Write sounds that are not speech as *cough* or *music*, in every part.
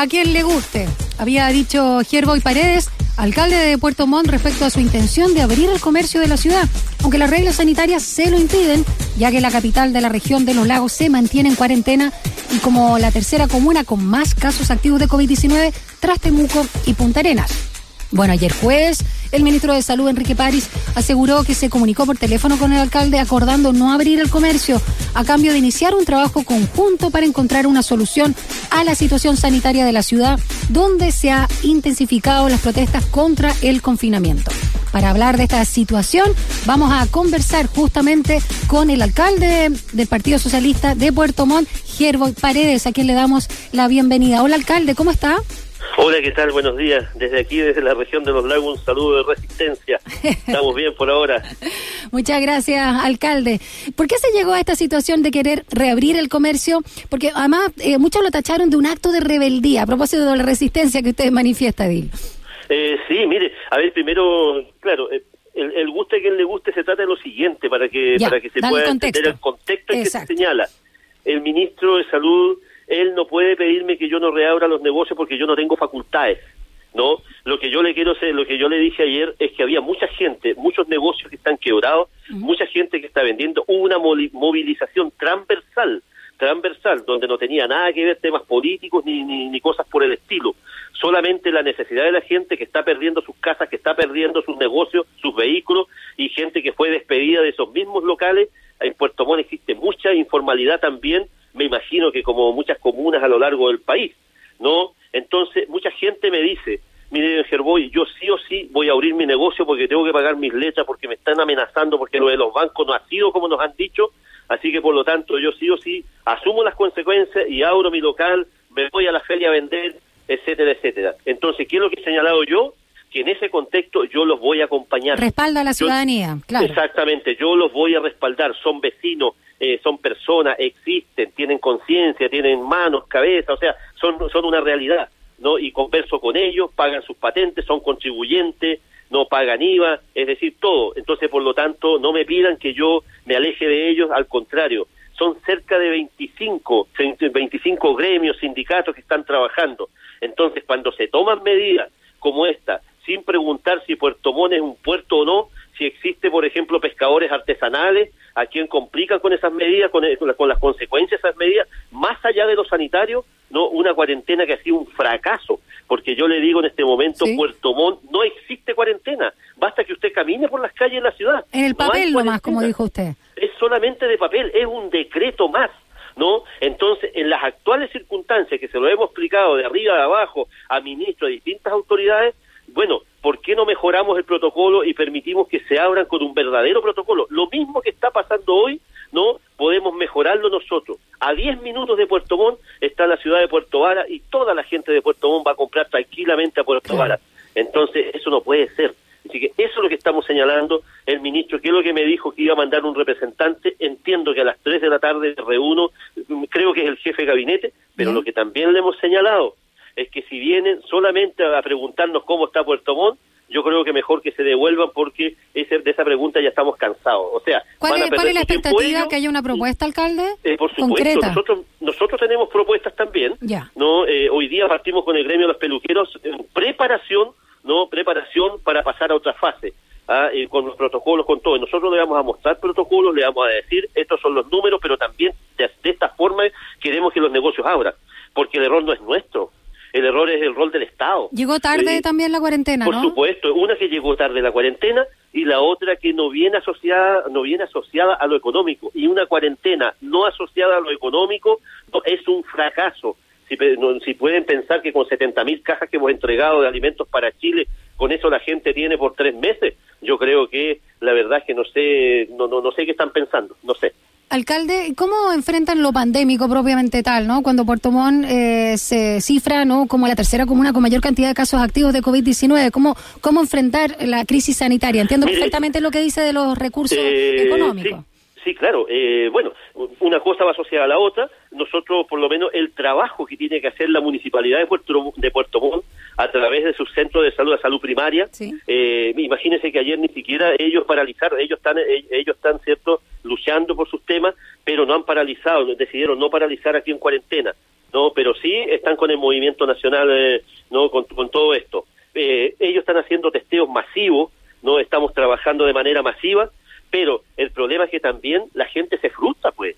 a quien le guste. Había dicho Gerboy Paredes, alcalde de Puerto Montt, respecto a su intención de abrir el comercio de la ciudad, aunque las reglas sanitarias se lo impiden, ya que la capital de la región de los lagos se mantiene en cuarentena y como la tercera comuna con más casos activos de COVID-19 tras Temuco y Punta Arenas. Bueno, ayer jueves, el ministro de Salud, Enrique París, aseguró que se comunicó por teléfono con el alcalde acordando no abrir el comercio a cambio de iniciar un trabajo conjunto para encontrar una solución a la situación sanitaria de la ciudad, donde se ha intensificado las protestas contra el confinamiento. Para hablar de esta situación, vamos a conversar justamente con el alcalde del Partido Socialista de Puerto Montt, Gerbo Paredes, a quien le damos la bienvenida. Hola, alcalde, ¿cómo está? Hola, ¿qué tal? Buenos días. Desde aquí, desde la región de los lagos, un saludo de resistencia. Estamos bien por ahora. *laughs* Muchas gracias, alcalde. ¿Por qué se llegó a esta situación de querer reabrir el comercio? Porque además eh, muchos lo tacharon de un acto de rebeldía a propósito de la resistencia que usted manifiesta, Dil. Eh, sí, mire, a ver, primero, claro, eh, el, el, guste a quien le guste se trata de lo siguiente, para que, para que se pueda entender el contexto en que se señala. El ministro de Salud él no puede pedirme que yo no reabra los negocios porque yo no tengo facultades. ¿no? Lo que yo le quiero hacer, lo que yo le dije ayer es que había mucha gente, muchos negocios que están quebrados, mucha gente que está vendiendo, una movilización transversal, transversal, donde no tenía nada que ver temas políticos ni, ni, ni, cosas por el estilo, solamente la necesidad de la gente que está perdiendo sus casas, que está perdiendo sus negocios, sus vehículos, y gente que fue despedida de esos mismos locales. En Puerto Montt existe mucha informalidad también, me imagino que como muchas comunas a lo largo del país, ¿no? Entonces, mucha gente me dice, mire, Gerboy, yo sí o sí voy a abrir mi negocio porque tengo que pagar mis lechas, porque me están amenazando, porque lo de los bancos no ha sido como nos han dicho, así que por lo tanto yo sí o sí asumo las consecuencias y abro mi local, me voy a la feria a vender, etcétera, etcétera. Entonces, ¿qué es lo que he señalado yo? Que en ese contexto yo los voy a acompañar. Respalda a la ciudadanía, claro. Exactamente, yo los voy a respaldar, son vecinos, eh, son personas, existen, tienen conciencia, tienen manos, cabeza, o sea, son, son una realidad, ¿no? Y converso con ellos, pagan sus patentes, son contribuyentes, no pagan IVA, es decir, todo. Entonces, por lo tanto, no me pidan que yo me aleje de ellos, al contrario, son cerca de 25, 25 gremios, sindicatos que están trabajando. Entonces, cuando se toman medidas como esta, sin preguntar si Puerto Montt es un puerto o no, si existe, por ejemplo, pescadores artesanales, a quien complican con esas medidas, con, con, las consecuencias de esas medidas, más allá de lo sanitario, no una cuarentena que ha sido un fracaso, porque yo le digo en este momento, ¿Sí? Puerto Montt no existe cuarentena, basta que usted camine por las calles de la ciudad. En el papel no nomás, como dijo usted. Es solamente de papel, es un decreto más. ¿no? Entonces, en las actuales circunstancias que se lo hemos explicado de arriba a abajo a ministros, a distintas autoridades, bueno, ¿por qué no mejoramos el protocolo y permitimos que se abran con un verdadero protocolo? Lo mismo que está pasando hoy, ¿no? Podemos mejorarlo nosotros. A 10 minutos de Puerto Montt está la ciudad de Puerto Vara y toda la gente de Puerto Montt va a comprar tranquilamente a Puerto Vara. Entonces, eso no puede ser. Así que eso es lo que estamos señalando. El ministro, que es lo que me dijo que iba a mandar un representante, entiendo que a las 3 de la tarde reúno, creo que es el jefe de gabinete, pero lo que también le hemos señalado es que si vienen solamente a preguntarnos cómo está Puerto Montt, yo creo que mejor que se devuelvan porque ese, de esa pregunta ya estamos cansados. O sea, ¿cuál, es, ¿cuál es la expectativa? ¿Que haya una propuesta, alcalde? Eh, por supuesto, concreta. nosotros nosotros tenemos propuestas también. Ya. no eh, Hoy día partimos con el gremio de los peluqueros en preparación, no preparación para pasar a otra fase. ¿ah? Eh, con los protocolos, con todo. Nosotros le vamos a mostrar protocolos, le vamos a decir, estos son los números, pero también de, de esta forma queremos que los negocios abran, porque el error no es nuestro, es el rol del Estado. Llegó tarde también la cuarentena, Por ¿no? supuesto, una que llegó tarde la cuarentena y la otra que no viene asociada, no viene asociada a lo económico. Y una cuarentena no asociada a lo económico no, es un fracaso. Si, no- si pueden pensar que con 70 mil cajas que hemos entregado de alimentos para Chile, con eso la gente tiene por tres meses, yo creo que la verdad es que no sé, no, no, no sé qué están pensando, no sé. Alcalde, ¿cómo enfrentan lo pandémico propiamente tal, no? Cuando Puerto Montt eh, se cifra, ¿no? Como la tercera comuna con mayor cantidad de casos activos de COVID-19. ¿Cómo, ¿Cómo enfrentar la crisis sanitaria? Entiendo Mire, perfectamente lo que dice de los recursos Eh, económicos. Sí, sí, claro. Eh, bueno, una cosa va asociada a la otra. Nosotros, por lo menos, el trabajo que tiene que hacer la municipalidad de Puerto, de Puerto Montt a través de sus centros de salud, de salud primaria. Sí. Eh, imagínense que ayer ni siquiera ellos paralizaron, ellos están, eh, ellos están, cierto, luchando por sus temas, pero no han paralizado, decidieron no paralizar aquí en cuarentena. no, pero sí están con el movimiento nacional, eh, no, con, todo esto. Eh, ellos están haciendo testeos masivos, no, estamos trabajando de manera masiva, pero el problema es que también la gente se frustra, pues.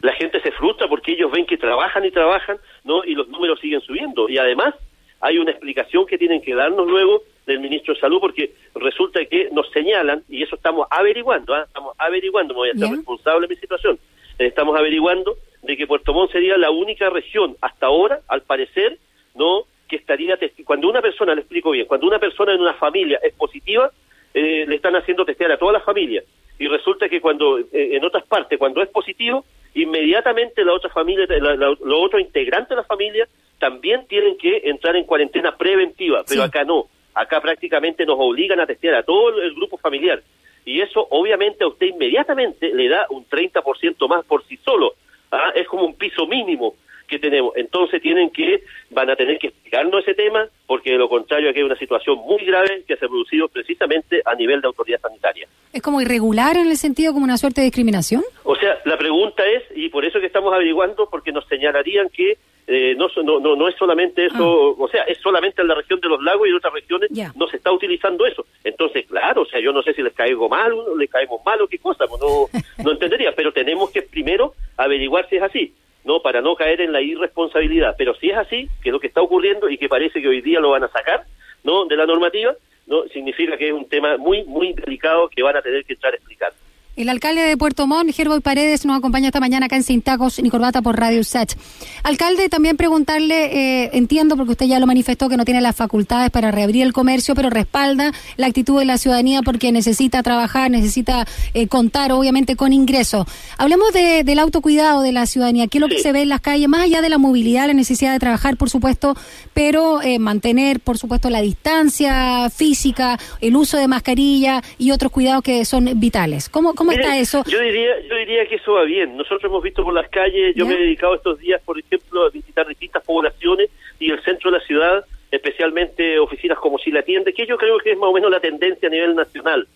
La gente se frustra porque ellos ven que trabajan y trabajan, no, y los números siguen subiendo. Y además hay una explicación que tienen que darnos luego del ministro de Salud, porque resulta que nos señalan, y eso estamos averiguando, ¿ah? estamos averiguando, me voy a ser responsable de mi situación, estamos averiguando de que Puerto Montt sería la única región hasta ahora, al parecer, no que estaría cuando una persona, le explico bien, cuando una persona en una familia es positiva, eh, le están haciendo testear a toda la familia. Y resulta que cuando eh, en otras partes cuando es positivo, inmediatamente la otra familia, los otros integrantes de la familia también tienen que entrar en cuarentena preventiva, pero acá no, acá prácticamente nos obligan a testear a todo el grupo familiar y eso obviamente a usted inmediatamente le da un 30% más por sí solo. ¿ah? Es como un piso mínimo que tenemos. Entonces tienen que, van a tener que explicarnos ese tema, porque de lo contrario aquí hay una situación muy grave que se ha producido precisamente a nivel de autoridad sanitaria. ¿Es como irregular en el sentido como una suerte de discriminación? O sea, la pregunta es, y por eso que estamos averiguando, porque nos señalarían que eh, no, no, no, es solamente eso, ah. o sea, es solamente en la región de los lagos y en otras regiones no se está utilizando eso. Entonces, claro, o sea, yo no sé si les caigo mal o les caemos mal o qué cosa, pues no, no *laughs* entendería, pero tenemos que primero averiguar si es así, no para no caer en la irresponsabilidad. Pero si es así, que es lo que está ocurriendo y que parece que hoy día lo van a sacar no de la normativa, no significa que es un tema muy, muy delicado que van a tener que entrar a explicar. El alcalde de Puerto Montt, Gerboy Paredes, nos acompaña esta mañana acá en Sin Tacos ni Corbata por Radio Sach. Alcalde, también preguntarle, eh, entiendo porque usted ya lo manifestó que no tiene las facultades para reabrir el comercio, pero respalda la actitud de la ciudadanía porque necesita trabajar, necesita eh, contar obviamente con ingresos. Hablemos del autocuidado de la ciudadanía, qué es lo que se ve en las calles, más allá de la movilidad, la necesidad de trabajar, por supuesto, pero eh, mantener, por supuesto, la distancia física, el uso de mascarilla y otros cuidados que son vitales. ¿Cómo, ¿Cómo está eso? Yo diría, yo diría que eso va bien. Nosotros hemos visto por las calles, yo me he dedicado estos días, por ejemplo, a visitar distintas poblaciones y el centro de la ciudad, especialmente oficinas como si la tiende, que yo creo que es más o menos la tendencia a nivel nacional.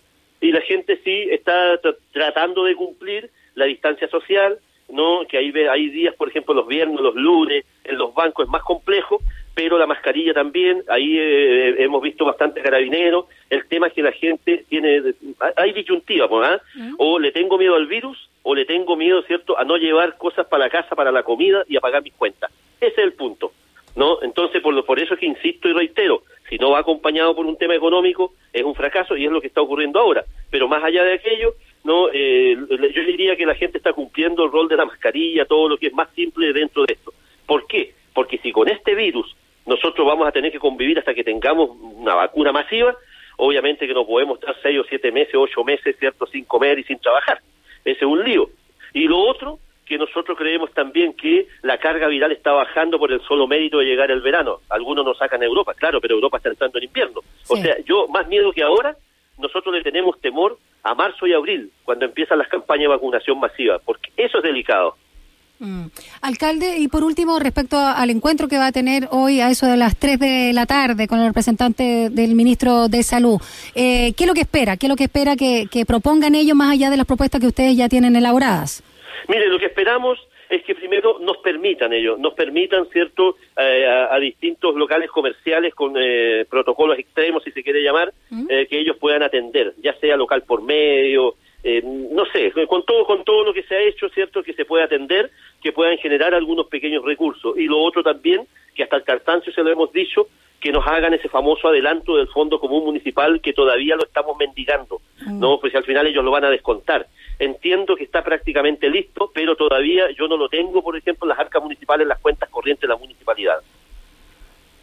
Y la gente sí está tratando de cumplir la distancia social, no que hay, hay días, por ejemplo, los viernes, los lunes, en los bancos es más complejo, pero la mascarilla también, ahí eh, hemos visto bastante carabineros, el tema es que la gente tiene, hay disyuntiva, ¿ah? mm. o le tengo miedo al virus, o le tengo miedo, ¿cierto?, a no llevar cosas para la casa, para la comida y a pagar mis cuentas. Ese es el punto, ¿no? Entonces, por, lo, por eso es que insisto y reitero, si no va acompañado por un tema económico, es un fracaso y es lo que está ocurriendo ahora. Pero más allá de aquello, no eh, yo diría que la gente está cumpliendo el rol de la mascarilla, todo lo que es más simple dentro de esto. ¿Por qué? Porque si con este virus nosotros vamos a tener que convivir hasta que tengamos una vacuna masiva, obviamente que no podemos estar seis o siete meses, ocho meses, ¿cierto?, sin comer y sin trabajar. Ese es un lío. Y lo otro, que nosotros creemos también que la carga viral está bajando por el solo mérito de llegar el verano. Algunos nos sacan a Europa, claro, pero Europa está entrando en invierno. O sea, yo más miedo que ahora, nosotros le tenemos temor a marzo y abril, cuando empiezan las campañas de vacunación masiva, porque eso es delicado. Mm. Alcalde, y por último, respecto al encuentro que va a tener hoy a eso de las 3 de la tarde con el representante del ministro de Salud, eh, ¿qué es lo que espera? ¿Qué es lo que espera que, propongan ellos más allá de las propuestas que ustedes ya tienen elaboradas? Mire, lo que esperamos es que primero nos permitan ellos, nos permitan, ¿cierto?, eh, a, distintos locales comerciales con eh, protocolos extremos, si se quiere llamar, mm. que ellos puedan atender, ya sea local por medio, eh, no sé, con todo, con todo lo que se ha hecho, ¿cierto? Que se puede atender, que puedan generar algunos pequeños recursos. Y lo otro también, que hasta el cartancio se lo hemos dicho, que nos hagan ese famoso adelanto del Fondo Común Municipal que todavía lo estamos mendigando, ¿no? Mm. Pues al final ellos lo van a descontar. Entiendo que está prácticamente listo, pero todavía yo no lo tengo, por ejemplo, en las arcas municipales, en las cuentas corrientes de la municipalidad.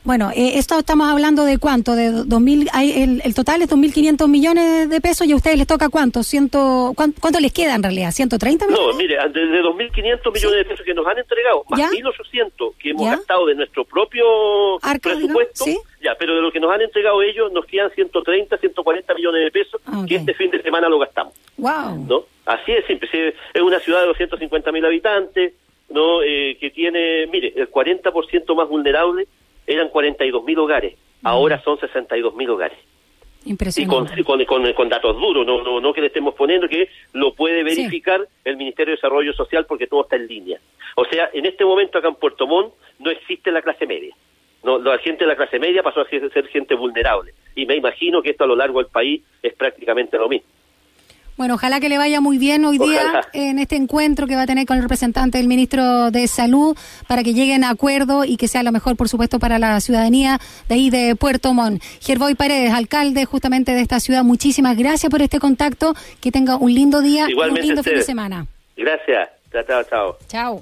Bueno, eh, esto estamos hablando de cuánto, de 2000, hay, el, el total es 2.500 millones de pesos y a ustedes les toca cuánto, Ciento, ¿cuánto, les queda en realidad? ¿130 millones? No, mire, de, 2.500 millones de pesos que nos han entregado, más 1.800 que hemos gastado de nuestro propio presupuesto, ya, pero de lo que nos han entregado ellos nos quedan 130, 140 millones de pesos que este fin de semana lo gastamos. Wow. ¿no? Así es simple, es una ciudad de 250 mil habitantes, ¿no? Eh, que tiene, mire, el 40% más vulnerable eran 42 mil hogares, ahora son 62 mil hogares. Y con, con, datos duros, no, no, no que le estemos poniendo, que lo puede verificar el Ministerio de Desarrollo Social porque todo está en línea. O sea, en este momento acá en Puerto Montt no existe la clase media. No, la gente de la clase media pasó a ser gente vulnerable. Y me imagino que esto a lo largo del país es prácticamente lo mismo. Bueno, ojalá que le vaya muy bien hoy día en este encuentro que va a tener con el representante del ministro de Salud para que lleguen a acuerdo y que sea lo mejor, por supuesto, para la ciudadanía de ahí de Puerto Montt. Gerboy Paredes, alcalde justamente de esta ciudad, muchísimas gracias por este contacto. Que tenga un lindo día y un lindo fin de semana. Gracias. Chao, chao. Chao.